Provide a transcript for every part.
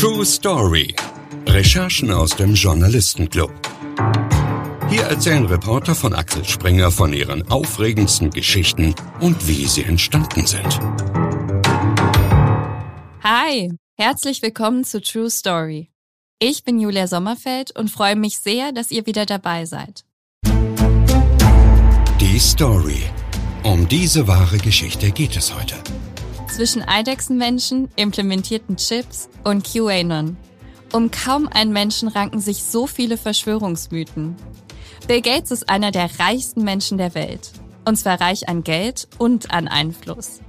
True Story. Recherchen aus dem Journalistenclub. Hier erzählen Reporter von Axel Springer von ihren aufregendsten Geschichten und wie sie entstanden sind. Hi, herzlich willkommen zu True Story. Ich bin Julia Sommerfeld und freue mich sehr, dass ihr wieder dabei seid. Die Story. Um diese wahre Geschichte geht es heute. Zwischen Eidechsenmenschen, implementierten Chips und QAnon. Um kaum einen Menschen ranken sich so viele Verschwörungsmythen. Bill Gates ist einer der reichsten Menschen der Welt. Und zwar reich an Geld und an Einfluss.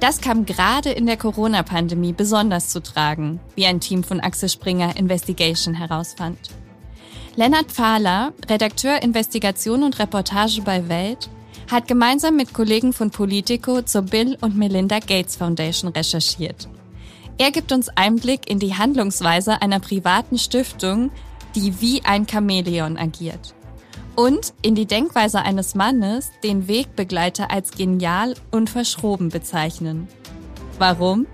Das kam gerade in der Corona-Pandemie besonders zu tragen, wie ein Team von Axel Springer Investigation herausfand. Lennart Fahler, Redakteur Investigation und Reportage bei Welt, hat gemeinsam mit Kollegen von Politico zur Bill und Melinda Gates Foundation recherchiert. Er gibt uns Einblick in die Handlungsweise einer privaten Stiftung, die wie ein Chamäleon agiert. Und in die Denkweise eines Mannes, den Wegbegleiter als genial und verschroben bezeichnen. Warum?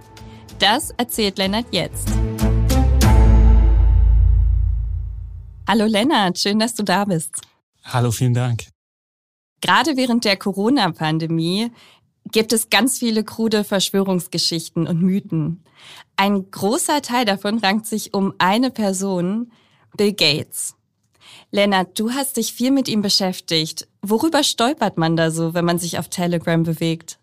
Das erzählt Lennart jetzt. Hallo Lennart, schön, dass du da bist. Hallo, vielen Dank. Gerade während der Corona-Pandemie gibt es ganz viele krude Verschwörungsgeschichten und Mythen. Ein großer Teil davon rankt sich um eine Person, Bill Gates. Lennart, du hast dich viel mit ihm beschäftigt. Worüber stolpert man da so, wenn man sich auf Telegram bewegt?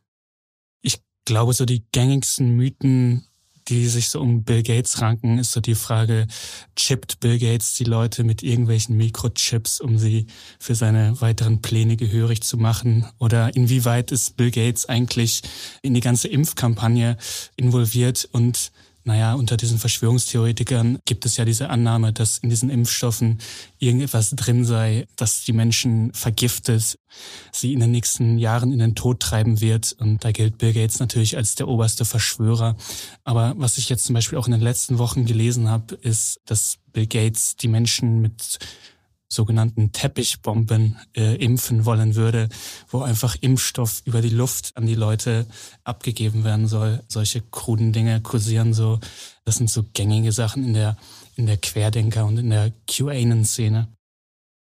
Ich glaube, so die gängigsten Mythen die sich so um Bill Gates ranken, ist so die Frage, chippt Bill Gates die Leute mit irgendwelchen Mikrochips, um sie für seine weiteren Pläne gehörig zu machen? Oder inwieweit ist Bill Gates eigentlich in die ganze Impfkampagne involviert und naja, unter diesen Verschwörungstheoretikern gibt es ja diese Annahme, dass in diesen Impfstoffen irgendetwas drin sei, das die Menschen vergiftet, sie in den nächsten Jahren in den Tod treiben wird. Und da gilt Bill Gates natürlich als der oberste Verschwörer. Aber was ich jetzt zum Beispiel auch in den letzten Wochen gelesen habe, ist, dass Bill Gates die Menschen mit sogenannten Teppichbomben äh, impfen wollen würde, wo einfach Impfstoff über die Luft an die Leute abgegeben werden soll. Solche kruden Dinge kursieren so. Das sind so gängige Sachen in der, in der Querdenker- und in der QAnon-Szene.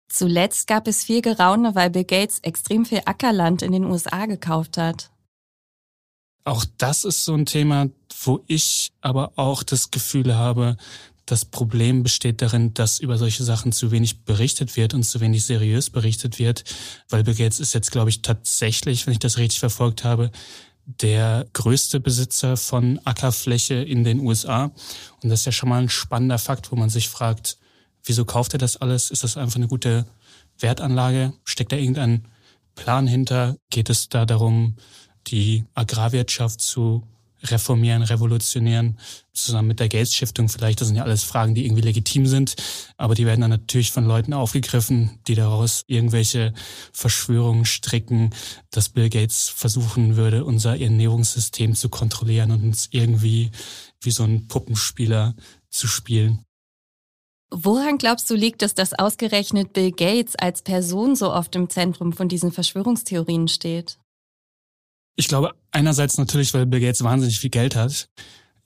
Zuletzt gab es viel Geraune, weil Bill Gates extrem viel Ackerland in den USA gekauft hat. Auch das ist so ein Thema, wo ich aber auch das Gefühl habe, das Problem besteht darin, dass über solche Sachen zu wenig berichtet wird und zu wenig seriös berichtet wird, weil Bill Gates ist jetzt, glaube ich, tatsächlich, wenn ich das richtig verfolgt habe, der größte Besitzer von Ackerfläche in den USA. Und das ist ja schon mal ein spannender Fakt, wo man sich fragt, wieso kauft er das alles? Ist das einfach eine gute Wertanlage? Steckt da irgendein Plan hinter? Geht es da darum, die Agrarwirtschaft zu reformieren, revolutionieren, zusammen mit der Gates Stiftung vielleicht. Das sind ja alles Fragen, die irgendwie legitim sind, aber die werden dann natürlich von Leuten aufgegriffen, die daraus irgendwelche Verschwörungen stricken, dass Bill Gates versuchen würde, unser Ernährungssystem zu kontrollieren und uns irgendwie wie so ein Puppenspieler zu spielen. Woran glaubst du liegt es, dass ausgerechnet Bill Gates als Person so oft im Zentrum von diesen Verschwörungstheorien steht? Ich glaube einerseits natürlich, weil Bill Gates wahnsinnig viel Geld hat.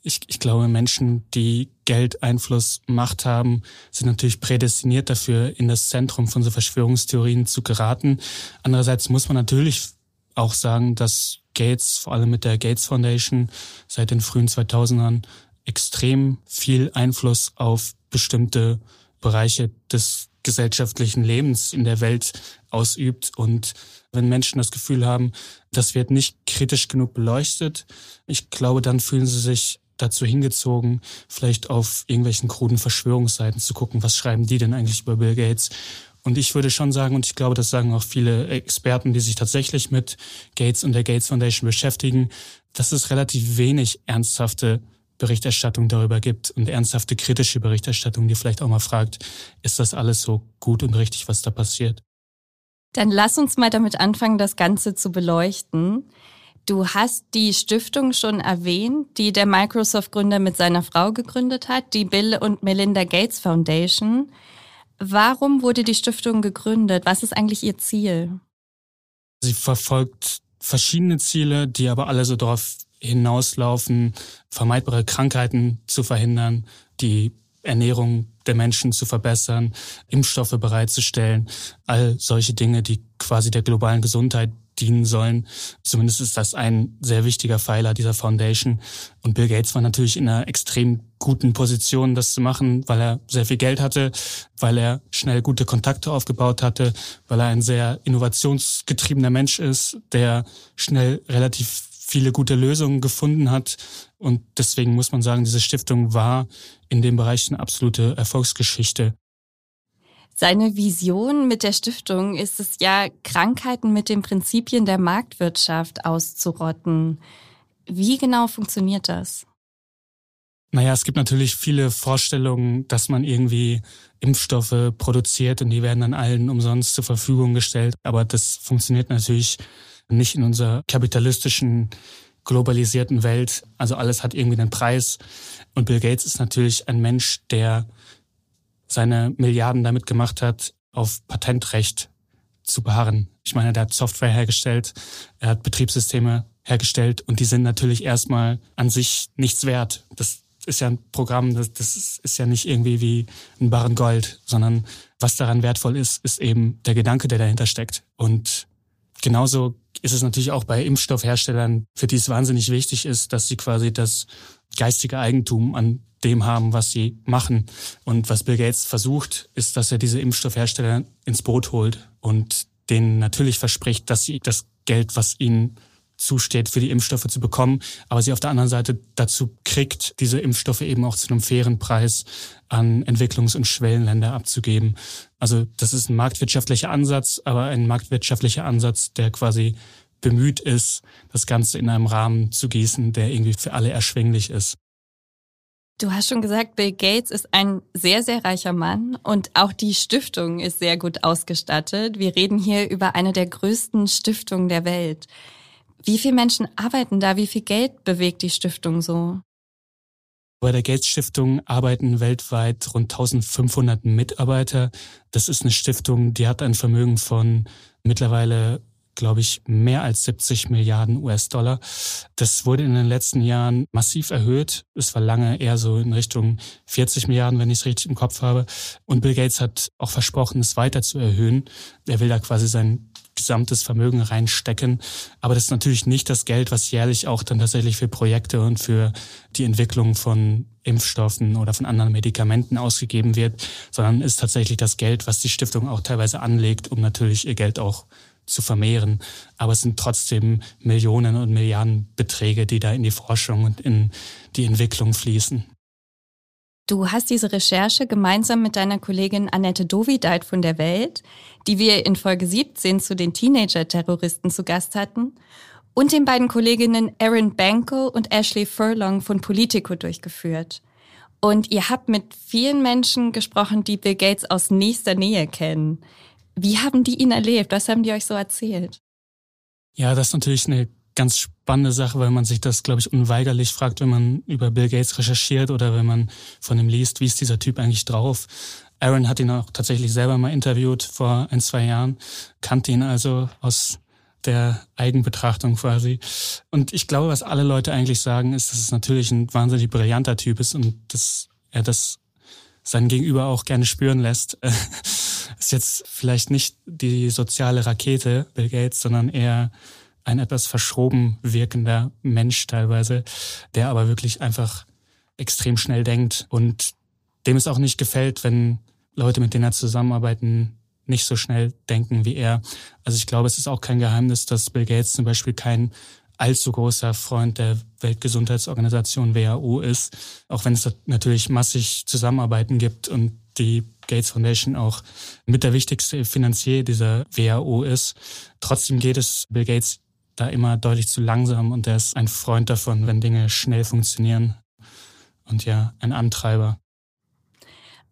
Ich, ich glaube, Menschen, die Geld, Einfluss, Macht haben, sind natürlich prädestiniert dafür, in das Zentrum von so Verschwörungstheorien zu geraten. Andererseits muss man natürlich auch sagen, dass Gates, vor allem mit der Gates Foundation, seit den frühen 2000ern extrem viel Einfluss auf bestimmte Bereiche des gesellschaftlichen Lebens in der Welt ausübt. Und wenn Menschen das Gefühl haben, das wird nicht kritisch genug beleuchtet, ich glaube, dann fühlen sie sich dazu hingezogen, vielleicht auf irgendwelchen kruden Verschwörungsseiten zu gucken, was schreiben die denn eigentlich über Bill Gates. Und ich würde schon sagen, und ich glaube, das sagen auch viele Experten, die sich tatsächlich mit Gates und der Gates Foundation beschäftigen, dass es relativ wenig ernsthafte Berichterstattung darüber gibt und ernsthafte kritische Berichterstattung, die vielleicht auch mal fragt, ist das alles so gut und richtig, was da passiert? Dann lass uns mal damit anfangen, das Ganze zu beleuchten. Du hast die Stiftung schon erwähnt, die der Microsoft-Gründer mit seiner Frau gegründet hat, die Bill und Melinda Gates Foundation. Warum wurde die Stiftung gegründet? Was ist eigentlich ihr Ziel? Sie verfolgt verschiedene Ziele, die aber alle so darauf hinauslaufen, vermeidbare Krankheiten zu verhindern, die Ernährung der Menschen zu verbessern, Impfstoffe bereitzustellen, all solche Dinge, die quasi der globalen Gesundheit dienen sollen. Zumindest ist das ein sehr wichtiger Pfeiler dieser Foundation. Und Bill Gates war natürlich in einer extrem guten Position, das zu machen, weil er sehr viel Geld hatte, weil er schnell gute Kontakte aufgebaut hatte, weil er ein sehr innovationsgetriebener Mensch ist, der schnell relativ viele gute Lösungen gefunden hat. Und deswegen muss man sagen, diese Stiftung war in dem Bereich eine absolute Erfolgsgeschichte. Seine Vision mit der Stiftung ist es ja, Krankheiten mit den Prinzipien der Marktwirtschaft auszurotten. Wie genau funktioniert das? Naja, es gibt natürlich viele Vorstellungen, dass man irgendwie Impfstoffe produziert und die werden dann allen umsonst zur Verfügung gestellt. Aber das funktioniert natürlich nicht in unserer kapitalistischen, globalisierten Welt. Also alles hat irgendwie einen Preis. Und Bill Gates ist natürlich ein Mensch, der seine Milliarden damit gemacht hat, auf Patentrecht zu beharren. Ich meine, der hat Software hergestellt, er hat Betriebssysteme hergestellt und die sind natürlich erstmal an sich nichts wert. Das ist ja ein Programm, das, das ist ja nicht irgendwie wie ein Barren Gold, sondern was daran wertvoll ist, ist eben der Gedanke, der dahinter steckt. Und genauso ist es natürlich auch bei Impfstoffherstellern, für die es wahnsinnig wichtig ist, dass sie quasi das geistige Eigentum an dem haben, was sie machen. Und was Bill Gates versucht, ist, dass er diese Impfstoffhersteller ins Boot holt und denen natürlich verspricht, dass sie das Geld, was ihnen zusteht, für die Impfstoffe zu bekommen, aber sie auf der anderen Seite dazu kriegt, diese Impfstoffe eben auch zu einem fairen Preis an Entwicklungs- und Schwellenländer abzugeben. Also das ist ein marktwirtschaftlicher Ansatz, aber ein marktwirtschaftlicher Ansatz, der quasi bemüht ist, das Ganze in einem Rahmen zu gießen, der irgendwie für alle erschwinglich ist. Du hast schon gesagt, Bill Gates ist ein sehr, sehr reicher Mann und auch die Stiftung ist sehr gut ausgestattet. Wir reden hier über eine der größten Stiftungen der Welt. Wie viele Menschen arbeiten da? Wie viel Geld bewegt die Stiftung so? Bei der Gates Stiftung arbeiten weltweit rund 1500 Mitarbeiter. Das ist eine Stiftung, die hat ein Vermögen von mittlerweile glaube ich, mehr als 70 Milliarden US-Dollar. Das wurde in den letzten Jahren massiv erhöht. Es war lange eher so in Richtung 40 Milliarden, wenn ich es richtig im Kopf habe. Und Bill Gates hat auch versprochen, es weiter zu erhöhen. Er will da quasi sein gesamtes Vermögen reinstecken. Aber das ist natürlich nicht das Geld, was jährlich auch dann tatsächlich für Projekte und für die Entwicklung von Impfstoffen oder von anderen Medikamenten ausgegeben wird, sondern ist tatsächlich das Geld, was die Stiftung auch teilweise anlegt, um natürlich ihr Geld auch zu vermehren. Aber es sind trotzdem Millionen und Milliarden Beträge, die da in die Forschung und in die Entwicklung fließen. Du hast diese Recherche gemeinsam mit deiner Kollegin Annette Dovideit von der Welt, die wir in Folge 17 zu den Teenager-Terroristen zu Gast hatten, und den beiden Kolleginnen Erin Banko und Ashley Furlong von Politico durchgeführt. Und ihr habt mit vielen Menschen gesprochen, die Bill Gates aus nächster Nähe kennen. Wie haben die ihn erlebt? Was haben die euch so erzählt? Ja, das ist natürlich eine ganz spannende Sache, weil man sich das, glaube ich, unweigerlich fragt, wenn man über Bill Gates recherchiert oder wenn man von ihm liest, wie ist dieser Typ eigentlich drauf. Aaron hat ihn auch tatsächlich selber mal interviewt vor ein, zwei Jahren, kannte ihn also aus der Eigenbetrachtung quasi. Und ich glaube, was alle Leute eigentlich sagen, ist, dass es natürlich ein wahnsinnig brillanter Typ ist und dass er das sein Gegenüber auch gerne spüren lässt. ist jetzt vielleicht nicht die soziale Rakete Bill Gates, sondern eher ein etwas verschroben wirkender Mensch teilweise, der aber wirklich einfach extrem schnell denkt und dem es auch nicht gefällt, wenn Leute, mit denen er zusammenarbeiten, nicht so schnell denken wie er. Also ich glaube, es ist auch kein Geheimnis, dass Bill Gates zum Beispiel kein allzu großer Freund der Weltgesundheitsorganisation WHO ist, auch wenn es natürlich massig Zusammenarbeiten gibt und die Gates Foundation auch mit der wichtigste Finanzier dieser WHO ist. Trotzdem geht es Bill Gates da immer deutlich zu langsam und er ist ein Freund davon, wenn Dinge schnell funktionieren und ja, ein Antreiber.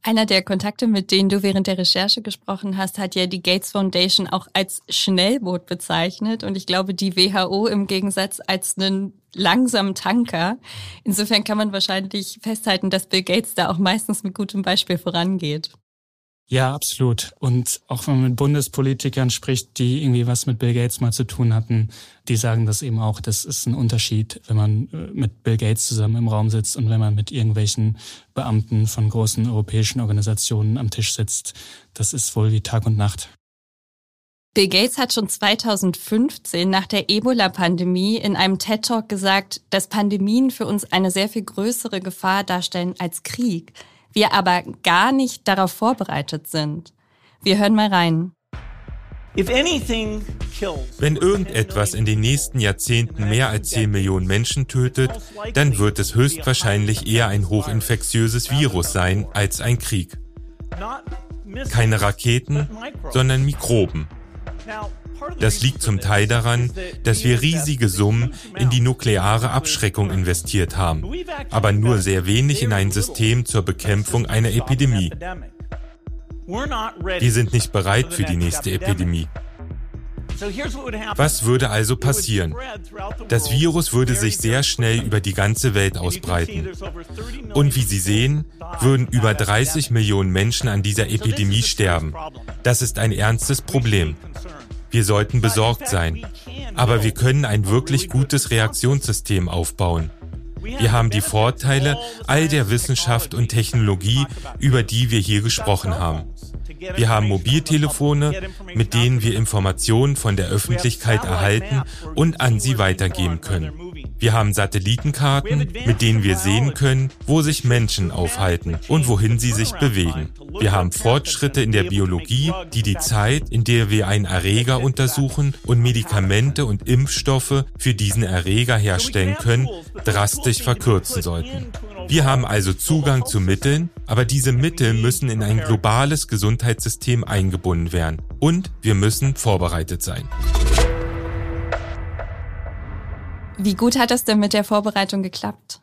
Einer der Kontakte, mit denen du während der Recherche gesprochen hast, hat ja die Gates Foundation auch als Schnellboot bezeichnet und ich glaube die WHO im Gegensatz als einen langsamen Tanker. Insofern kann man wahrscheinlich festhalten, dass Bill Gates da auch meistens mit gutem Beispiel vorangeht. Ja, absolut. Und auch wenn man mit Bundespolitikern spricht, die irgendwie was mit Bill Gates mal zu tun hatten, die sagen das eben auch. Das ist ein Unterschied, wenn man äh, mit Bill Gates zusammen im Raum sitzt und wenn man mit irgendwelchen Beamten von großen europäischen Organisationen am Tisch sitzt. Das ist wohl wie Tag und Nacht. Bill Gates hat schon 2015 nach der Ebola-Pandemie in einem TED-Talk gesagt, dass Pandemien für uns eine sehr viel größere Gefahr darstellen als Krieg wir aber gar nicht darauf vorbereitet sind. Wir hören mal rein. Wenn irgendetwas in den nächsten Jahrzehnten mehr als 10 Millionen Menschen tötet, dann wird es höchstwahrscheinlich eher ein hochinfektiöses Virus sein als ein Krieg. Keine Raketen, sondern Mikroben. Das liegt zum Teil daran, dass wir riesige Summen in die nukleare Abschreckung investiert haben, aber nur sehr wenig in ein System zur Bekämpfung einer Epidemie. Wir sind nicht bereit für die nächste Epidemie. Was würde also passieren? Das Virus würde sich sehr schnell über die ganze Welt ausbreiten. Und wie Sie sehen, würden über 30 Millionen Menschen an dieser Epidemie sterben. Das ist ein ernstes Problem. Wir sollten besorgt sein. Aber wir können ein wirklich gutes Reaktionssystem aufbauen. Wir haben die Vorteile all der Wissenschaft und Technologie, über die wir hier gesprochen haben. Wir haben Mobiltelefone, mit denen wir Informationen von der Öffentlichkeit erhalten und an sie weitergeben können. Wir haben Satellitenkarten, mit denen wir sehen können, wo sich Menschen aufhalten und wohin sie sich bewegen. Wir haben Fortschritte in der Biologie, die die Zeit, in der wir einen Erreger untersuchen und Medikamente und Impfstoffe für diesen Erreger herstellen können, drastisch verkürzen sollten. Wir haben also Zugang zu Mitteln, aber diese Mittel müssen in ein globales Gesundheitssystem eingebunden werden. Und wir müssen vorbereitet sein. Wie gut hat das denn mit der Vorbereitung geklappt?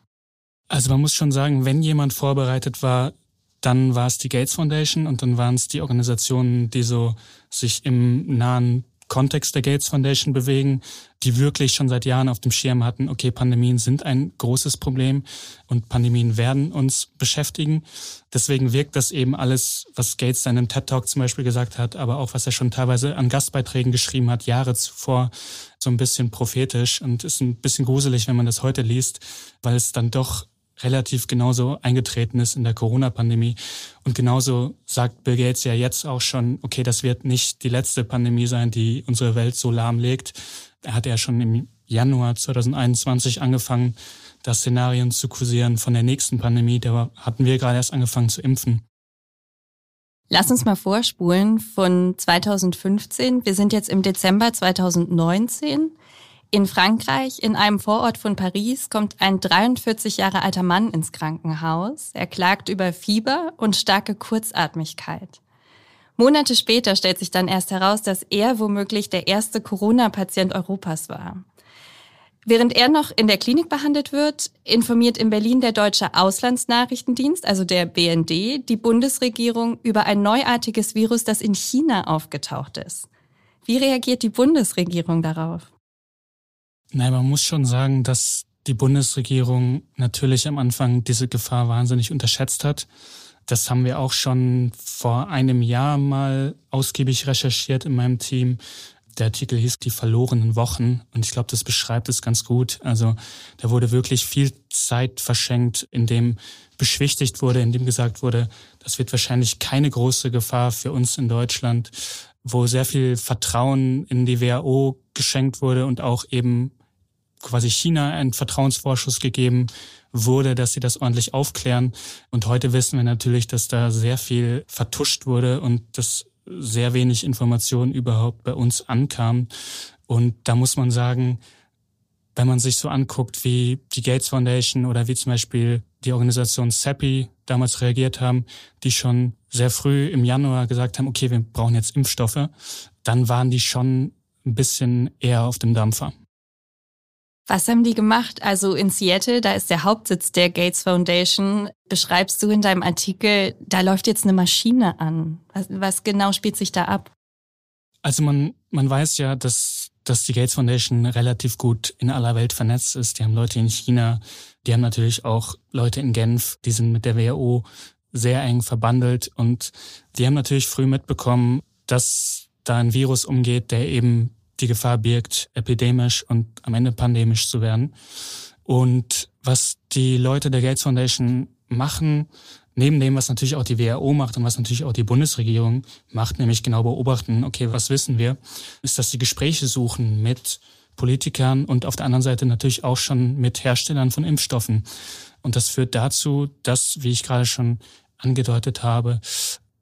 Also man muss schon sagen, wenn jemand vorbereitet war, dann war es die Gates Foundation und dann waren es die Organisationen, die so sich im nahen Kontext der Gates Foundation bewegen, die wirklich schon seit Jahren auf dem Schirm hatten, okay, Pandemien sind ein großes Problem und Pandemien werden uns beschäftigen. Deswegen wirkt das eben alles, was Gates dann im TED Talk zum Beispiel gesagt hat, aber auch was er schon teilweise an Gastbeiträgen geschrieben hat, Jahre zuvor, so ein bisschen prophetisch und ist ein bisschen gruselig, wenn man das heute liest, weil es dann doch relativ genauso eingetreten ist in der Corona-Pandemie. Und genauso sagt Bill Gates ja jetzt auch schon, okay, das wird nicht die letzte Pandemie sein, die unsere Welt so lahmlegt. Er hat ja schon im Januar 2021 angefangen, das Szenarien zu kursieren von der nächsten Pandemie. Da hatten wir gerade erst angefangen zu impfen. Lass uns mal vorspulen von 2015. Wir sind jetzt im Dezember 2019. In Frankreich, in einem Vorort von Paris, kommt ein 43 Jahre alter Mann ins Krankenhaus. Er klagt über Fieber und starke Kurzatmigkeit. Monate später stellt sich dann erst heraus, dass er womöglich der erste Corona-Patient Europas war. Während er noch in der Klinik behandelt wird, informiert in Berlin der Deutsche Auslandsnachrichtendienst, also der BND, die Bundesregierung über ein neuartiges Virus, das in China aufgetaucht ist. Wie reagiert die Bundesregierung darauf? Nein, man muss schon sagen, dass die Bundesregierung natürlich am Anfang diese Gefahr wahnsinnig unterschätzt hat. Das haben wir auch schon vor einem Jahr mal ausgiebig recherchiert in meinem Team. Der Artikel hieß Die verlorenen Wochen und ich glaube, das beschreibt es ganz gut. Also da wurde wirklich viel Zeit verschenkt, in dem beschwichtigt wurde, in dem gesagt wurde, das wird wahrscheinlich keine große Gefahr für uns in Deutschland, wo sehr viel Vertrauen in die WHO geschenkt wurde und auch eben quasi China einen Vertrauensvorschuss gegeben wurde, dass sie das ordentlich aufklären. Und heute wissen wir natürlich, dass da sehr viel vertuscht wurde und dass sehr wenig Informationen überhaupt bei uns ankam. Und da muss man sagen, wenn man sich so anguckt, wie die Gates Foundation oder wie zum Beispiel die Organisation CEPI damals reagiert haben, die schon sehr früh im Januar gesagt haben, okay, wir brauchen jetzt Impfstoffe, dann waren die schon ein bisschen eher auf dem Dampfer. Was haben die gemacht? Also in Seattle, da ist der Hauptsitz der Gates Foundation. Beschreibst du in deinem Artikel, da läuft jetzt eine Maschine an. Was, was genau spielt sich da ab? Also man, man weiß ja, dass, dass die Gates Foundation relativ gut in aller Welt vernetzt ist. Die haben Leute in China, die haben natürlich auch Leute in Genf, die sind mit der WHO sehr eng verbandelt und die haben natürlich früh mitbekommen, dass da ein Virus umgeht, der eben die Gefahr birgt, epidemisch und am Ende pandemisch zu werden. Und was die Leute der Gates Foundation machen, neben dem, was natürlich auch die WHO macht und was natürlich auch die Bundesregierung macht, nämlich genau beobachten, okay, was wissen wir, ist, dass sie Gespräche suchen mit Politikern und auf der anderen Seite natürlich auch schon mit Herstellern von Impfstoffen. Und das führt dazu, dass, wie ich gerade schon angedeutet habe,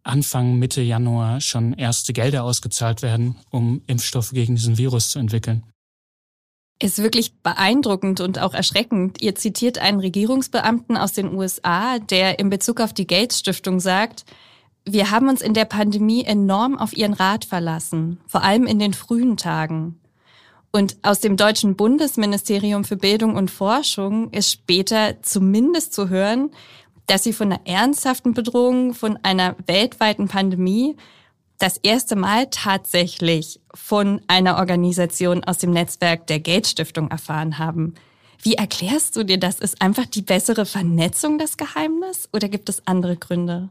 Anfang, Mitte Januar schon erste Gelder ausgezahlt werden, um Impfstoffe gegen diesen Virus zu entwickeln. Ist wirklich beeindruckend und auch erschreckend. Ihr zitiert einen Regierungsbeamten aus den USA, der in Bezug auf die Gates Stiftung sagt, wir haben uns in der Pandemie enorm auf Ihren Rat verlassen, vor allem in den frühen Tagen. Und aus dem deutschen Bundesministerium für Bildung und Forschung ist später zumindest zu hören, dass sie von einer ernsthaften Bedrohung, von einer weltweiten Pandemie das erste Mal tatsächlich von einer Organisation aus dem Netzwerk der Gates Stiftung erfahren haben. Wie erklärst du dir das? Ist einfach die bessere Vernetzung das Geheimnis oder gibt es andere Gründe?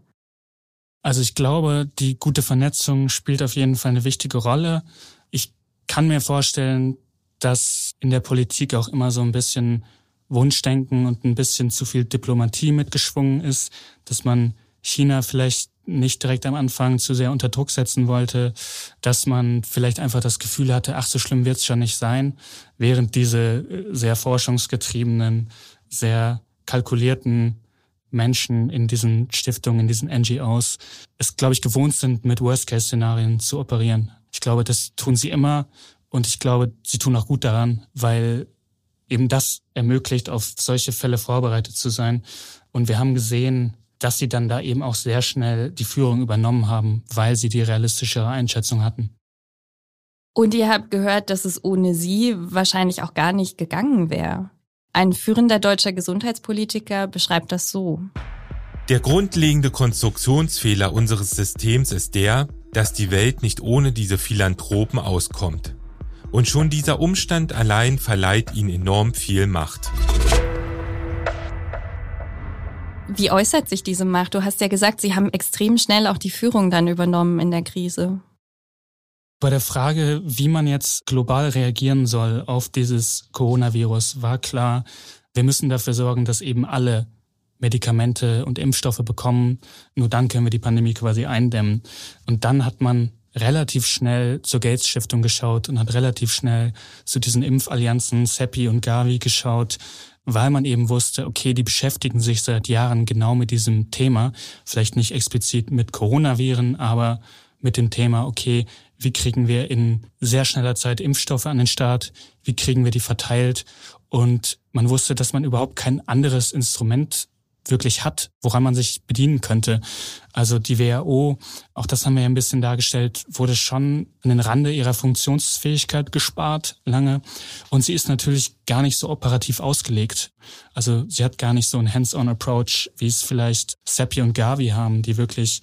Also ich glaube, die gute Vernetzung spielt auf jeden Fall eine wichtige Rolle. Ich kann mir vorstellen, dass in der Politik auch immer so ein bisschen Wunschdenken und ein bisschen zu viel Diplomatie mitgeschwungen ist, dass man China vielleicht nicht direkt am Anfang zu sehr unter Druck setzen wollte, dass man vielleicht einfach das Gefühl hatte, ach so schlimm wird's schon nicht sein, während diese äh, sehr forschungsgetriebenen, sehr kalkulierten Menschen in diesen Stiftungen, in diesen NGOs es, glaube ich, gewohnt sind, mit Worst-Case-Szenarien zu operieren. Ich glaube, das tun sie immer und ich glaube, sie tun auch gut daran, weil eben das ermöglicht, auf solche Fälle vorbereitet zu sein. Und wir haben gesehen, dass sie dann da eben auch sehr schnell die Führung übernommen haben, weil sie die realistischere Einschätzung hatten. Und ihr habt gehört, dass es ohne sie wahrscheinlich auch gar nicht gegangen wäre. Ein führender deutscher Gesundheitspolitiker beschreibt das so. Der grundlegende Konstruktionsfehler unseres Systems ist der, dass die Welt nicht ohne diese Philanthropen auskommt. Und schon dieser Umstand allein verleiht ihnen enorm viel Macht. Wie äußert sich diese Macht? Du hast ja gesagt, sie haben extrem schnell auch die Führung dann übernommen in der Krise. Bei der Frage, wie man jetzt global reagieren soll auf dieses Coronavirus, war klar, wir müssen dafür sorgen, dass eben alle Medikamente und Impfstoffe bekommen. Nur dann können wir die Pandemie quasi eindämmen. Und dann hat man relativ schnell zur Gates Stiftung geschaut und hat relativ schnell zu diesen Impfallianzen CEPI und Gavi geschaut, weil man eben wusste, okay, die beschäftigen sich seit Jahren genau mit diesem Thema, vielleicht nicht explizit mit Coronaviren, aber mit dem Thema, okay, wie kriegen wir in sehr schneller Zeit Impfstoffe an den Start, wie kriegen wir die verteilt? Und man wusste, dass man überhaupt kein anderes Instrument wirklich hat, woran man sich bedienen könnte. Also die WHO, auch das haben wir ja ein bisschen dargestellt, wurde schon an den Rande ihrer Funktionsfähigkeit gespart lange. Und sie ist natürlich gar nicht so operativ ausgelegt. Also sie hat gar nicht so einen Hands-on-Approach, wie es vielleicht Seppi und Gavi haben, die wirklich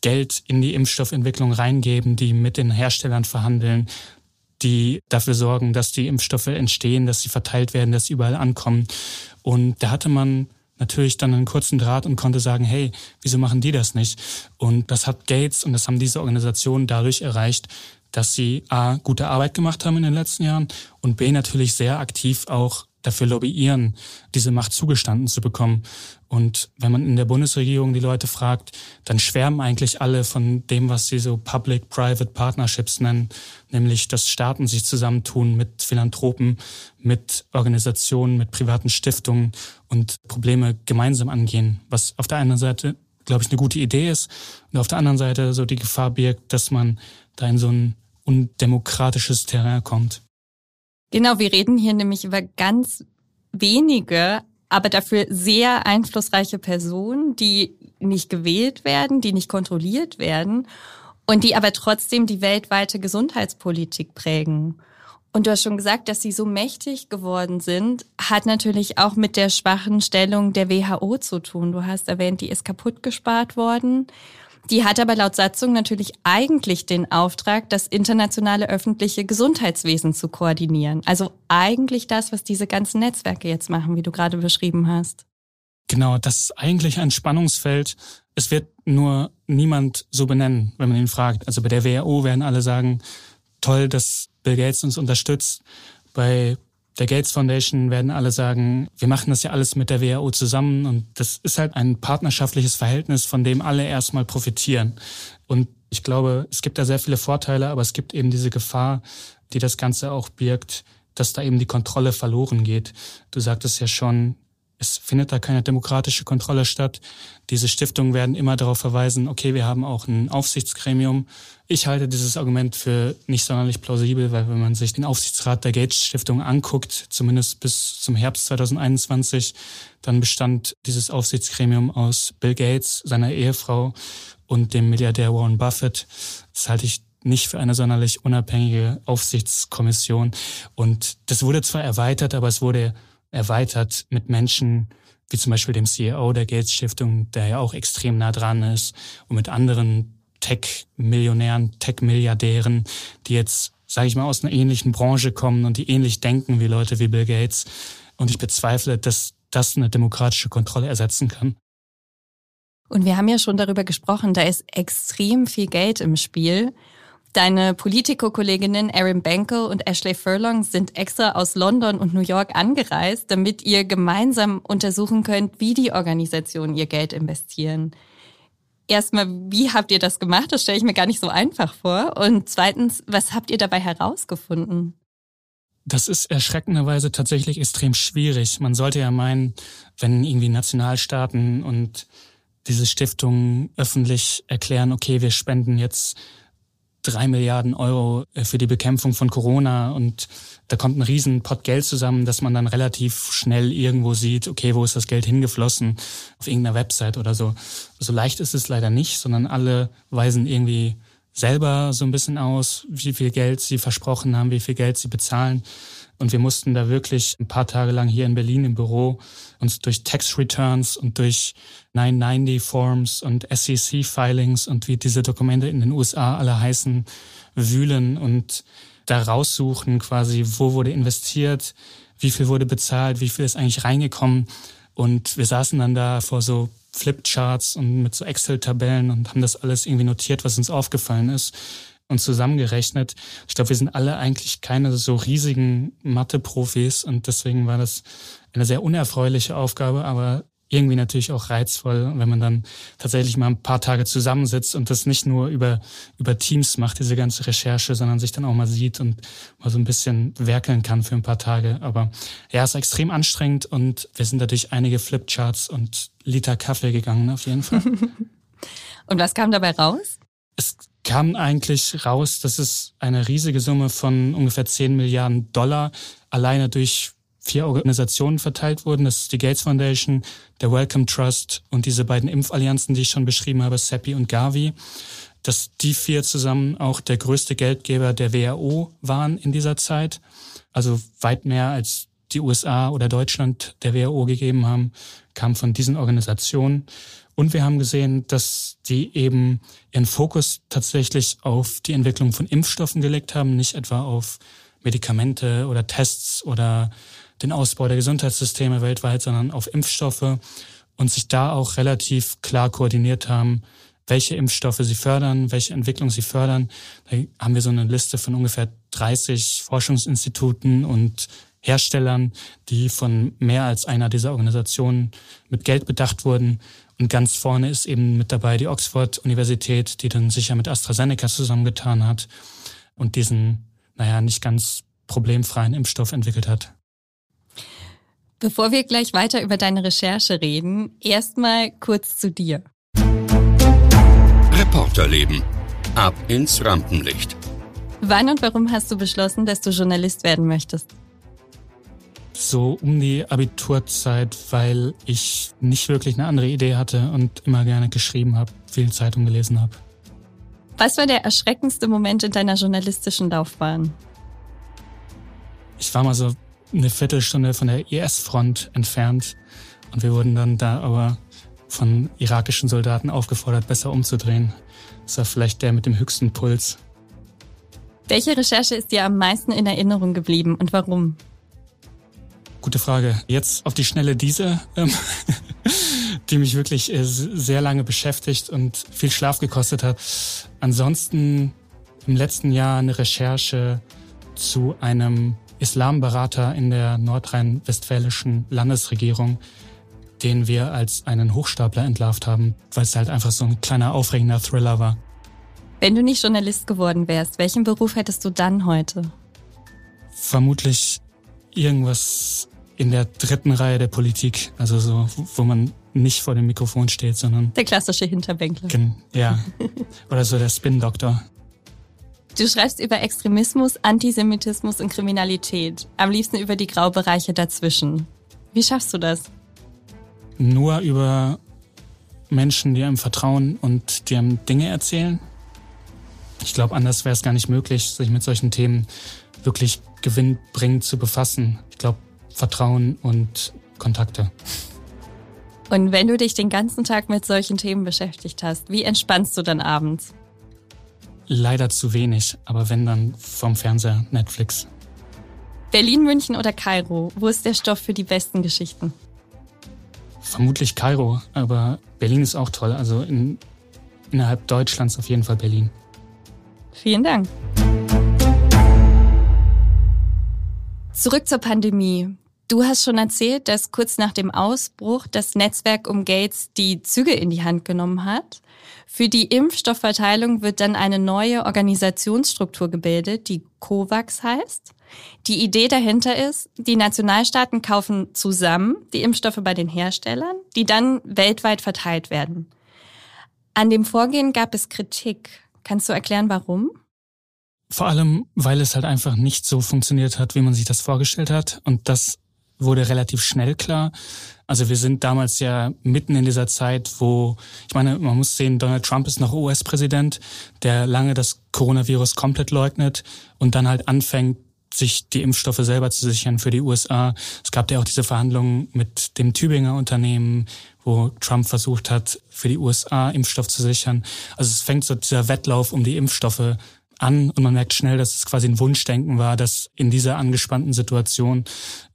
Geld in die Impfstoffentwicklung reingeben, die mit den Herstellern verhandeln, die dafür sorgen, dass die Impfstoffe entstehen, dass sie verteilt werden, dass sie überall ankommen. Und da hatte man natürlich dann einen kurzen Draht und konnte sagen, hey, wieso machen die das nicht? Und das hat Gates und das haben diese Organisationen dadurch erreicht, dass sie A, gute Arbeit gemacht haben in den letzten Jahren und B, natürlich sehr aktiv auch dafür lobbyieren, diese Macht zugestanden zu bekommen. Und wenn man in der Bundesregierung die Leute fragt, dann schwärmen eigentlich alle von dem, was sie so Public-Private Partnerships nennen, nämlich dass Staaten sich zusammentun mit Philanthropen, mit Organisationen, mit privaten Stiftungen und Probleme gemeinsam angehen, was auf der einen Seite, glaube ich, eine gute Idee ist und auf der anderen Seite so die Gefahr birgt, dass man da in so ein undemokratisches Terrain kommt. Genau, wir reden hier nämlich über ganz wenige, aber dafür sehr einflussreiche Personen, die nicht gewählt werden, die nicht kontrolliert werden und die aber trotzdem die weltweite Gesundheitspolitik prägen. Und du hast schon gesagt, dass sie so mächtig geworden sind, hat natürlich auch mit der schwachen Stellung der WHO zu tun. Du hast erwähnt, die ist kaputt gespart worden. Die hat aber laut Satzung natürlich eigentlich den Auftrag, das internationale öffentliche Gesundheitswesen zu koordinieren. Also eigentlich das, was diese ganzen Netzwerke jetzt machen, wie du gerade beschrieben hast. Genau, das ist eigentlich ein Spannungsfeld. Es wird nur niemand so benennen, wenn man ihn fragt. Also bei der WHO werden alle sagen, toll, dass Bill Gates uns unterstützt. Bei der Gates Foundation werden alle sagen, wir machen das ja alles mit der WHO zusammen und das ist halt ein partnerschaftliches Verhältnis, von dem alle erstmal profitieren. Und ich glaube, es gibt da sehr viele Vorteile, aber es gibt eben diese Gefahr, die das Ganze auch birgt, dass da eben die Kontrolle verloren geht. Du sagtest ja schon, es findet da keine demokratische Kontrolle statt. Diese Stiftungen werden immer darauf verweisen, okay, wir haben auch ein Aufsichtsgremium. Ich halte dieses Argument für nicht sonderlich plausibel, weil wenn man sich den Aufsichtsrat der Gates Stiftung anguckt, zumindest bis zum Herbst 2021, dann bestand dieses Aufsichtsgremium aus Bill Gates, seiner Ehefrau und dem Milliardär Warren Buffett. Das halte ich nicht für eine sonderlich unabhängige Aufsichtskommission. Und das wurde zwar erweitert, aber es wurde erweitert mit Menschen, wie zum Beispiel dem CEO der Gates Stiftung, der ja auch extrem nah dran ist, und mit anderen Tech-Millionären, Tech-Milliardären, die jetzt, sage ich mal, aus einer ähnlichen Branche kommen und die ähnlich denken wie Leute wie Bill Gates. Und ich bezweifle, dass das eine demokratische Kontrolle ersetzen kann. Und wir haben ja schon darüber gesprochen, da ist extrem viel Geld im Spiel. Deine Politico-Kolleginnen Erin Banko und Ashley Furlong sind extra aus London und New York angereist, damit ihr gemeinsam untersuchen könnt, wie die Organisationen ihr Geld investieren. Erstmal, wie habt ihr das gemacht? Das stelle ich mir gar nicht so einfach vor. Und zweitens, was habt ihr dabei herausgefunden? Das ist erschreckenderweise tatsächlich extrem schwierig. Man sollte ja meinen, wenn irgendwie Nationalstaaten und diese Stiftungen öffentlich erklären, okay, wir spenden jetzt drei Milliarden Euro äh, für die Bekämpfung von Corona und da kommt ein riesen Pot Geld zusammen, dass man dann relativ schnell irgendwo sieht, okay, wo ist das Geld hingeflossen, auf irgendeiner Website oder so. So leicht ist es leider nicht, sondern alle weisen irgendwie selber so ein bisschen aus, wie viel Geld sie versprochen haben, wie viel Geld sie bezahlen. Und wir mussten da wirklich ein paar Tage lang hier in Berlin im Büro uns durch Tax Returns und durch 990 Forms und SEC Filings und wie diese Dokumente in den USA alle heißen, wühlen und da raussuchen quasi, wo wurde investiert, wie viel wurde bezahlt, wie viel ist eigentlich reingekommen. Und wir saßen dann da vor so Flipcharts und mit so Excel-Tabellen und haben das alles irgendwie notiert, was uns aufgefallen ist und zusammengerechnet. Ich glaube, wir sind alle eigentlich keine so riesigen Mathe-Profis und deswegen war das eine sehr unerfreuliche Aufgabe, aber irgendwie natürlich auch reizvoll, wenn man dann tatsächlich mal ein paar Tage zusammensitzt und das nicht nur über, über Teams macht, diese ganze Recherche, sondern sich dann auch mal sieht und mal so ein bisschen werkeln kann für ein paar Tage. Aber ja, es ist extrem anstrengend und wir sind dadurch einige Flipcharts und Liter Kaffee gegangen, auf jeden Fall. und was kam dabei raus? Es kam eigentlich raus, dass es eine riesige Summe von ungefähr 10 Milliarden Dollar alleine durch vier Organisationen verteilt wurden. Das ist die Gates Foundation, der Wellcome Trust und diese beiden Impfallianzen, die ich schon beschrieben habe, CEPI und Gavi. Dass die vier zusammen auch der größte Geldgeber der WHO waren in dieser Zeit. Also weit mehr als die USA oder Deutschland der WHO gegeben haben, kam von diesen Organisationen. Und wir haben gesehen, dass die eben ihren Fokus tatsächlich auf die Entwicklung von Impfstoffen gelegt haben, nicht etwa auf Medikamente oder Tests oder den Ausbau der Gesundheitssysteme weltweit, sondern auf Impfstoffe und sich da auch relativ klar koordiniert haben, welche Impfstoffe sie fördern, welche Entwicklung sie fördern. Da haben wir so eine Liste von ungefähr 30 Forschungsinstituten und Herstellern, die von mehr als einer dieser Organisationen mit Geld bedacht wurden. Und ganz vorne ist eben mit dabei die Oxford-Universität, die dann sicher mit AstraZeneca zusammengetan hat und diesen, naja, nicht ganz problemfreien Impfstoff entwickelt hat. Bevor wir gleich weiter über deine Recherche reden, erstmal kurz zu dir. Reporterleben. Ab ins Rampenlicht. Wann und warum hast du beschlossen, dass du Journalist werden möchtest? So um die Abiturzeit, weil ich nicht wirklich eine andere Idee hatte und immer gerne geschrieben habe, viel Zeitung gelesen habe. Was war der erschreckendste Moment in deiner journalistischen Laufbahn? Ich war mal so eine Viertelstunde von der IS-Front entfernt und wir wurden dann da aber von irakischen Soldaten aufgefordert, besser umzudrehen. Das war vielleicht der mit dem höchsten Puls. Welche Recherche ist dir am meisten in Erinnerung geblieben und warum? Gute Frage. Jetzt auf die Schnelle diese. Ähm, die mich wirklich äh, sehr lange beschäftigt und viel Schlaf gekostet hat. Ansonsten im letzten Jahr eine Recherche zu einem Islamberater in der nordrhein-westfälischen Landesregierung, den wir als einen Hochstapler entlarvt haben, weil es halt einfach so ein kleiner aufregender Thriller war. Wenn du nicht Journalist geworden wärst, welchen Beruf hättest du dann heute? Vermutlich irgendwas in der dritten Reihe der Politik, also so, wo man nicht vor dem Mikrofon steht, sondern der klassische Hinterbänkler. Ja, oder so der Spin-Doktor. Du schreibst über Extremismus, Antisemitismus und Kriminalität. Am liebsten über die Graubereiche dazwischen. Wie schaffst du das? Nur über Menschen, die einem vertrauen und die einem Dinge erzählen. Ich glaube, anders wäre es gar nicht möglich, sich mit solchen Themen wirklich gewinnbringend zu befassen. Ich glaube, Vertrauen und Kontakte. Und wenn du dich den ganzen Tag mit solchen Themen beschäftigt hast, wie entspannst du dann abends? Leider zu wenig, aber wenn dann vom Fernseher Netflix. Berlin, München oder Kairo? Wo ist der Stoff für die besten Geschichten? Vermutlich Kairo, aber Berlin ist auch toll. Also in, innerhalb Deutschlands auf jeden Fall Berlin. Vielen Dank. Zurück zur Pandemie. Du hast schon erzählt, dass kurz nach dem Ausbruch das Netzwerk um Gates die Züge in die Hand genommen hat. Für die Impfstoffverteilung wird dann eine neue Organisationsstruktur gebildet, die COVAX heißt. Die Idee dahinter ist, die Nationalstaaten kaufen zusammen die Impfstoffe bei den Herstellern, die dann weltweit verteilt werden. An dem Vorgehen gab es Kritik. Kannst du erklären, warum? Vor allem, weil es halt einfach nicht so funktioniert hat, wie man sich das vorgestellt hat. Und das wurde relativ schnell klar. Also wir sind damals ja mitten in dieser Zeit, wo, ich meine, man muss sehen, Donald Trump ist noch US-Präsident, der lange das Coronavirus komplett leugnet und dann halt anfängt, sich die Impfstoffe selber zu sichern für die USA. Es gab ja auch diese Verhandlungen mit dem Tübinger Unternehmen, wo Trump versucht hat, für die USA Impfstoff zu sichern. Also es fängt so dieser Wettlauf um die Impfstoffe an und man merkt schnell, dass es quasi ein Wunschdenken war, dass in dieser angespannten Situation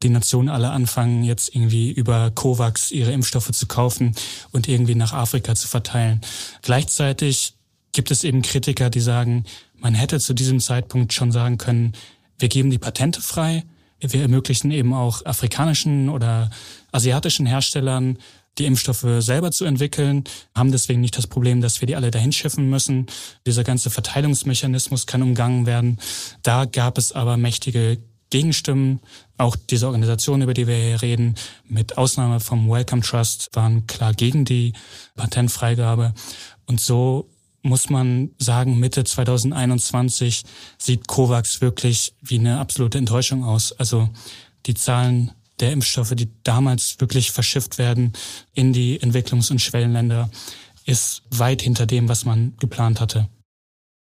die Nationen alle anfangen, jetzt irgendwie über COVAX ihre Impfstoffe zu kaufen und irgendwie nach Afrika zu verteilen. Gleichzeitig gibt es eben Kritiker, die sagen, man hätte zu diesem Zeitpunkt schon sagen können, wir geben die Patente frei, wir ermöglichen eben auch afrikanischen oder asiatischen Herstellern die Impfstoffe selber zu entwickeln, haben deswegen nicht das Problem, dass wir die alle dahin schiffen müssen. Dieser ganze Verteilungsmechanismus kann umgangen werden. Da gab es aber mächtige Gegenstimmen. Auch diese Organisationen, über die wir hier reden, mit Ausnahme vom Wellcome Trust, waren klar gegen die Patentfreigabe. Und so muss man sagen, Mitte 2021 sieht COVAX wirklich wie eine absolute Enttäuschung aus. Also die Zahlen der Impfstoffe, die damals wirklich verschifft werden in die Entwicklungs- und Schwellenländer, ist weit hinter dem, was man geplant hatte.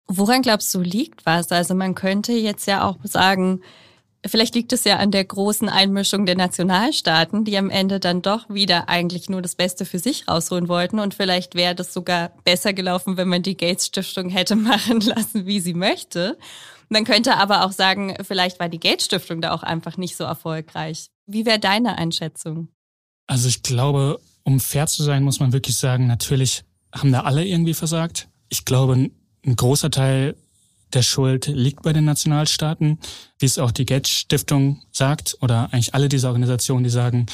Woran glaubst du liegt was? Also man könnte jetzt ja auch sagen, vielleicht liegt es ja an der großen Einmischung der Nationalstaaten, die am Ende dann doch wieder eigentlich nur das Beste für sich rausholen wollten. Und vielleicht wäre das sogar besser gelaufen, wenn man die Gates Stiftung hätte machen lassen, wie sie möchte. Man könnte aber auch sagen, vielleicht war die Gates Stiftung da auch einfach nicht so erfolgreich. Wie wäre deine Einschätzung? Also ich glaube, um fair zu sein, muss man wirklich sagen, natürlich haben da alle irgendwie versagt. Ich glaube, ein großer Teil der Schuld liegt bei den Nationalstaaten, wie es auch die Gates Stiftung sagt, oder eigentlich alle diese Organisationen, die sagen,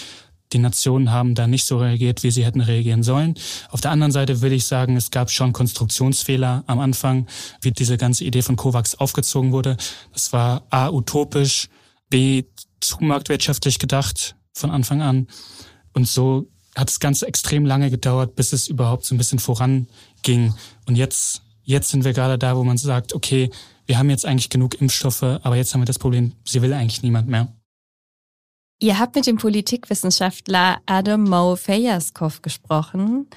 die Nationen haben da nicht so reagiert, wie sie hätten reagieren sollen. Auf der anderen Seite würde ich sagen, es gab schon Konstruktionsfehler am Anfang, wie diese ganze Idee von COVAX aufgezogen wurde. Das war A, utopisch, B, zu marktwirtschaftlich gedacht von Anfang an. Und so hat das Ganze extrem lange gedauert, bis es überhaupt so ein bisschen voranging. Und jetzt, jetzt sind wir gerade da, wo man sagt, okay, wir haben jetzt eigentlich genug Impfstoffe, aber jetzt haben wir das Problem, sie will eigentlich niemand mehr. Ihr habt mit dem Politikwissenschaftler Adam Mo Feyaskov gesprochen.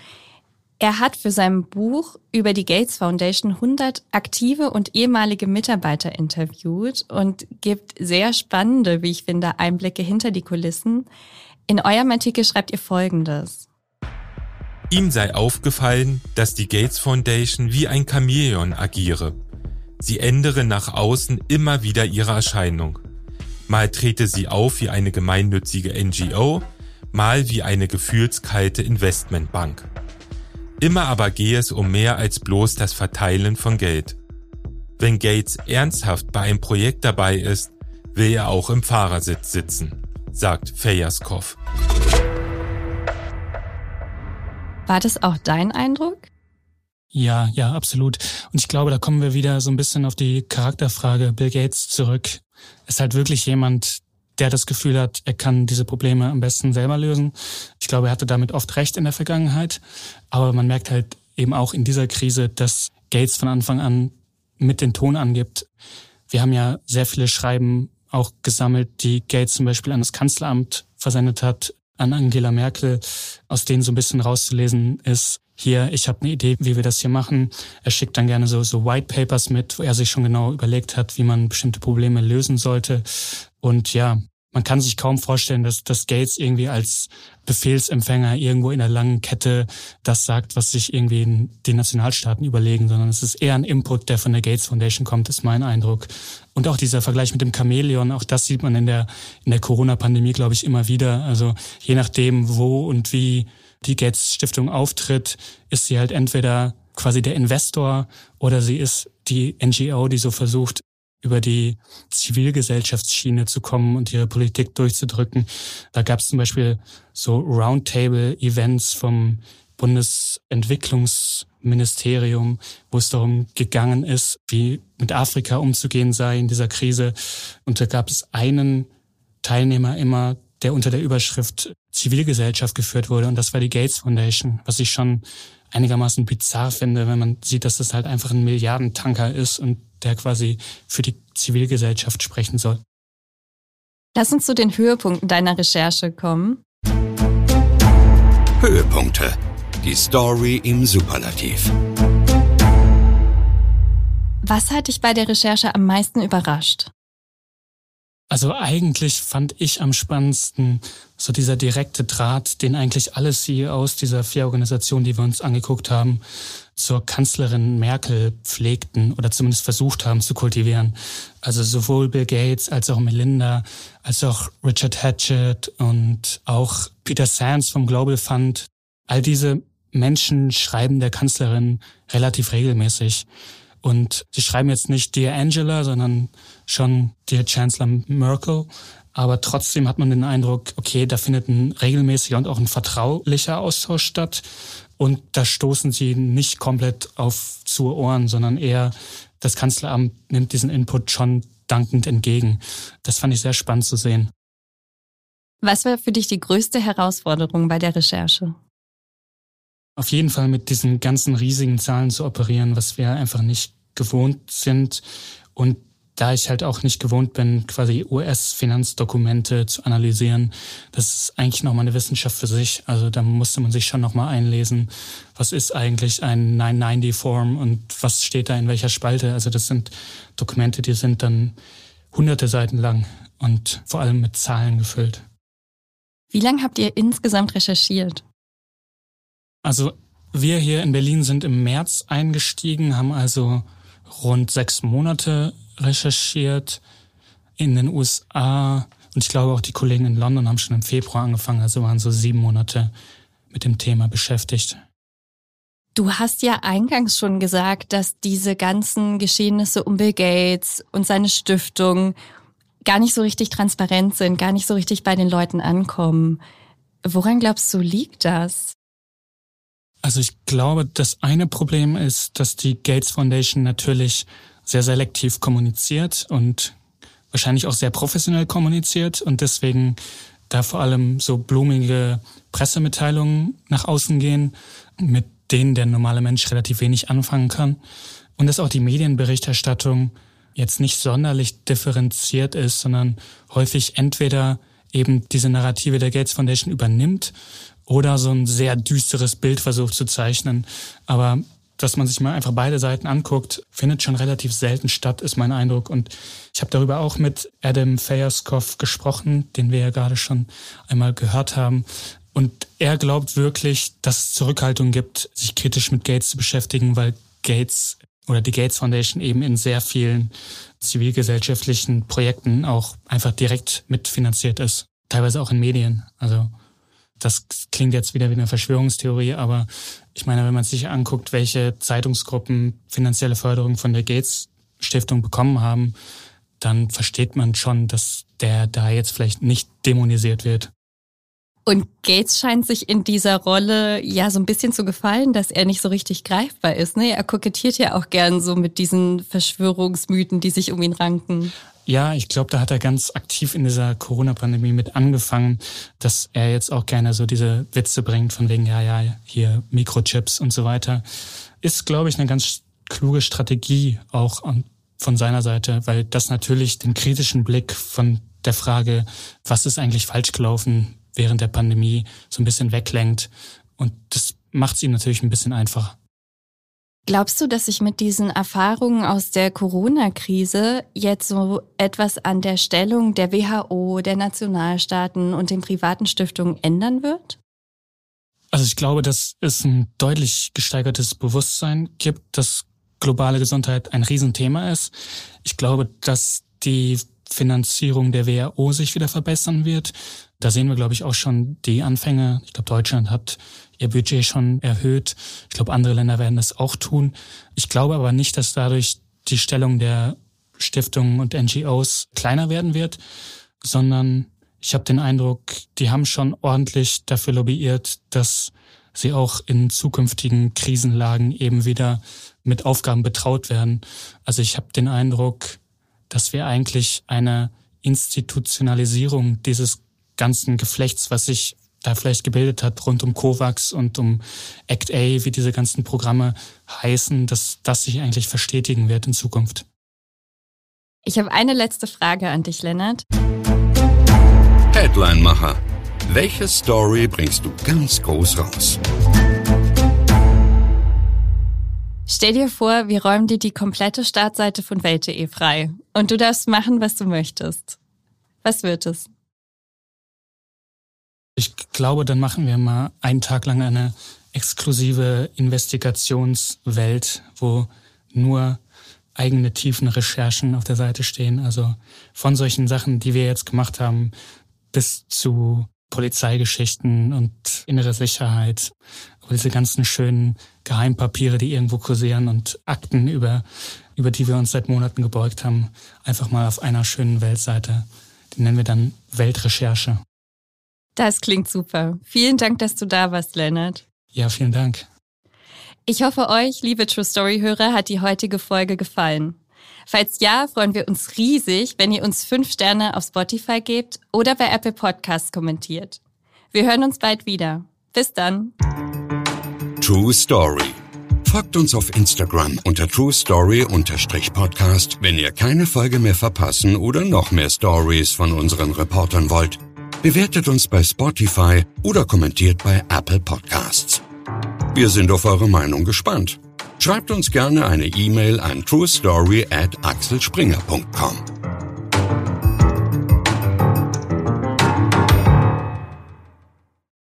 Er hat für sein Buch über die Gates Foundation 100 aktive und ehemalige Mitarbeiter interviewt und gibt sehr spannende, wie ich finde, Einblicke hinter die Kulissen. In eurem Artikel schreibt ihr Folgendes. Ihm sei aufgefallen, dass die Gates Foundation wie ein Chamäleon agiere. Sie ändere nach außen immer wieder ihre Erscheinung. Mal trete sie auf wie eine gemeinnützige NGO, mal wie eine gefühlskalte Investmentbank. Immer aber gehe es um mehr als bloß das Verteilen von Geld. Wenn Gates ernsthaft bei einem Projekt dabei ist, will er auch im Fahrersitz sitzen, sagt Fejaskov. War das auch dein Eindruck? Ja, ja, absolut. Und ich glaube, da kommen wir wieder so ein bisschen auf die Charakterfrage Bill Gates zurück. Ist halt wirklich jemand, der das Gefühl hat, er kann diese Probleme am besten selber lösen. Ich glaube, er hatte damit oft recht in der Vergangenheit. Aber man merkt halt eben auch in dieser Krise, dass Gates von Anfang an mit den Ton angibt. Wir haben ja sehr viele Schreiben auch gesammelt, die Gates zum Beispiel an das Kanzleramt versendet hat, an Angela Merkel, aus denen so ein bisschen rauszulesen ist, hier, ich habe eine Idee, wie wir das hier machen. Er schickt dann gerne so, so White Papers mit, wo er sich schon genau überlegt hat, wie man bestimmte Probleme lösen sollte. Und ja, man kann sich kaum vorstellen, dass, dass Gates irgendwie als Befehlsempfänger irgendwo in der langen Kette das sagt, was sich irgendwie die Nationalstaaten überlegen, sondern es ist eher ein Input, der von der Gates Foundation kommt, ist mein Eindruck. Und auch dieser Vergleich mit dem Chamäleon, auch das sieht man in der, in der Corona-Pandemie, glaube ich, immer wieder. Also je nachdem, wo und wie die Gates Stiftung auftritt, ist sie halt entweder quasi der Investor oder sie ist die NGO, die so versucht, über die Zivilgesellschaftsschiene zu kommen und ihre Politik durchzudrücken. Da gab es zum Beispiel so Roundtable-Events vom Bundesentwicklungsministerium, wo es darum gegangen ist, wie mit Afrika umzugehen sei in dieser Krise. Und da gab es einen Teilnehmer immer, der unter der Überschrift Zivilgesellschaft geführt wurde. Und das war die Gates Foundation, was ich schon einigermaßen bizarr finde, wenn man sieht, dass das halt einfach ein Milliardentanker ist und der quasi für die Zivilgesellschaft sprechen soll. Lass uns zu den Höhepunkten deiner Recherche kommen. Höhepunkte. Die Story im Superlativ. Was hat dich bei der Recherche am meisten überrascht? Also eigentlich fand ich am spannendsten so dieser direkte Draht, den eigentlich alle CEOs dieser vier Organisationen, die wir uns angeguckt haben, zur Kanzlerin Merkel pflegten oder zumindest versucht haben zu kultivieren. Also sowohl Bill Gates als auch Melinda, als auch Richard Hatchett und auch Peter Sands vom Global Fund. All diese Menschen schreiben der Kanzlerin relativ regelmäßig. Und sie schreiben jetzt nicht Dear Angela, sondern schon Dear Chancellor Merkel. Aber trotzdem hat man den Eindruck, okay, da findet ein regelmäßiger und auch ein vertraulicher Austausch statt. Und da stoßen sie nicht komplett auf zu Ohren, sondern eher das Kanzleramt nimmt diesen Input schon dankend entgegen. Das fand ich sehr spannend zu sehen. Was war für dich die größte Herausforderung bei der Recherche? Auf jeden Fall mit diesen ganzen riesigen Zahlen zu operieren, was wir einfach nicht gewohnt sind. Und da ich halt auch nicht gewohnt bin, quasi US-Finanzdokumente zu analysieren, das ist eigentlich nochmal eine Wissenschaft für sich. Also da musste man sich schon nochmal einlesen, was ist eigentlich ein 990-Form und was steht da in welcher Spalte. Also das sind Dokumente, die sind dann hunderte Seiten lang und vor allem mit Zahlen gefüllt. Wie lange habt ihr insgesamt recherchiert? Also wir hier in Berlin sind im März eingestiegen, haben also rund sechs Monate recherchiert in den USA und ich glaube auch die Kollegen in London haben schon im Februar angefangen, also waren so sieben Monate mit dem Thema beschäftigt. Du hast ja eingangs schon gesagt, dass diese ganzen Geschehnisse um Bill Gates und seine Stiftung gar nicht so richtig transparent sind, gar nicht so richtig bei den Leuten ankommen. Woran glaubst du, liegt das? Also ich glaube, das eine Problem ist, dass die Gates Foundation natürlich sehr selektiv kommuniziert und wahrscheinlich auch sehr professionell kommuniziert und deswegen da vor allem so blumige Pressemitteilungen nach außen gehen, mit denen der normale Mensch relativ wenig anfangen kann. Und dass auch die Medienberichterstattung jetzt nicht sonderlich differenziert ist, sondern häufig entweder eben diese Narrative der Gates Foundation übernimmt oder so ein sehr düsteres Bild versucht zu zeichnen. Aber dass man sich mal einfach beide Seiten anguckt, findet schon relativ selten statt, ist mein Eindruck. Und ich habe darüber auch mit Adam Fayaskov gesprochen, den wir ja gerade schon einmal gehört haben. Und er glaubt wirklich, dass es Zurückhaltung gibt, sich kritisch mit Gates zu beschäftigen, weil Gates oder die Gates Foundation eben in sehr vielen zivilgesellschaftlichen Projekten auch einfach direkt mitfinanziert ist. Teilweise auch in Medien. Also das klingt jetzt wieder wie eine Verschwörungstheorie, aber ich meine, wenn man sich anguckt, welche Zeitungsgruppen finanzielle Förderung von der Gates Stiftung bekommen haben, dann versteht man schon, dass der da jetzt vielleicht nicht dämonisiert wird. Und Gates scheint sich in dieser Rolle ja so ein bisschen zu gefallen, dass er nicht so richtig greifbar ist. Ne? Er kokettiert ja auch gern so mit diesen Verschwörungsmythen, die sich um ihn ranken. Ja, ich glaube, da hat er ganz aktiv in dieser Corona-Pandemie mit angefangen, dass er jetzt auch gerne so diese Witze bringt von wegen, ja, ja, hier Mikrochips und so weiter. Ist, glaube ich, eine ganz kluge Strategie auch von seiner Seite, weil das natürlich den kritischen Blick von der Frage, was ist eigentlich falsch gelaufen während der Pandemie, so ein bisschen weglenkt. Und das macht es ihm natürlich ein bisschen einfacher. Glaubst du, dass sich mit diesen Erfahrungen aus der Corona-Krise jetzt so etwas an der Stellung der WHO, der Nationalstaaten und den privaten Stiftungen ändern wird? Also ich glaube, dass es ein deutlich gesteigertes Bewusstsein gibt, dass globale Gesundheit ein Riesenthema ist. Ich glaube, dass die Finanzierung der WHO sich wieder verbessern wird. Da sehen wir, glaube ich, auch schon die Anfänge. Ich glaube, Deutschland hat ihr Budget schon erhöht. Ich glaube, andere Länder werden das auch tun. Ich glaube aber nicht, dass dadurch die Stellung der Stiftungen und NGOs kleiner werden wird, sondern ich habe den Eindruck, die haben schon ordentlich dafür lobbyiert, dass sie auch in zukünftigen Krisenlagen eben wieder mit Aufgaben betraut werden. Also ich habe den Eindruck, dass wir eigentlich eine Institutionalisierung dieses ganzen Geflechts, was sich da vielleicht gebildet hat rund um COVAX und um ACT A, wie diese ganzen Programme heißen, dass das sich eigentlich verstetigen wird in Zukunft. Ich habe eine letzte Frage an dich, Lennart. Headline-Macher. Welche Story bringst du ganz groß raus? Stell dir vor, wir räumen dir die komplette Startseite von Welt.de frei und du darfst machen, was du möchtest. Was wird es? Ich glaube, dann machen wir mal einen Tag lang eine exklusive Investigationswelt, wo nur eigene tiefen Recherchen auf der Seite stehen. Also von solchen Sachen, die wir jetzt gemacht haben, bis zu Polizeigeschichten und innere Sicherheit. Aber diese ganzen schönen Geheimpapiere, die irgendwo kursieren und Akten, über, über die wir uns seit Monaten gebeugt haben, einfach mal auf einer schönen Weltseite. Die nennen wir dann Weltrecherche. Das klingt super. Vielen Dank, dass du da warst, Leonard. Ja, vielen Dank. Ich hoffe, euch, liebe True Story-Hörer, hat die heutige Folge gefallen. Falls ja, freuen wir uns riesig, wenn ihr uns fünf Sterne auf Spotify gebt oder bei Apple Podcasts kommentiert. Wir hören uns bald wieder. Bis dann. True Story. Folgt uns auf Instagram unter True Story-Podcast, wenn ihr keine Folge mehr verpassen oder noch mehr Stories von unseren Reportern wollt. Bewertet uns bei Spotify oder kommentiert bei Apple Podcasts. Wir sind auf eure Meinung gespannt. Schreibt uns gerne eine E-Mail an truestory at axelspringer.com.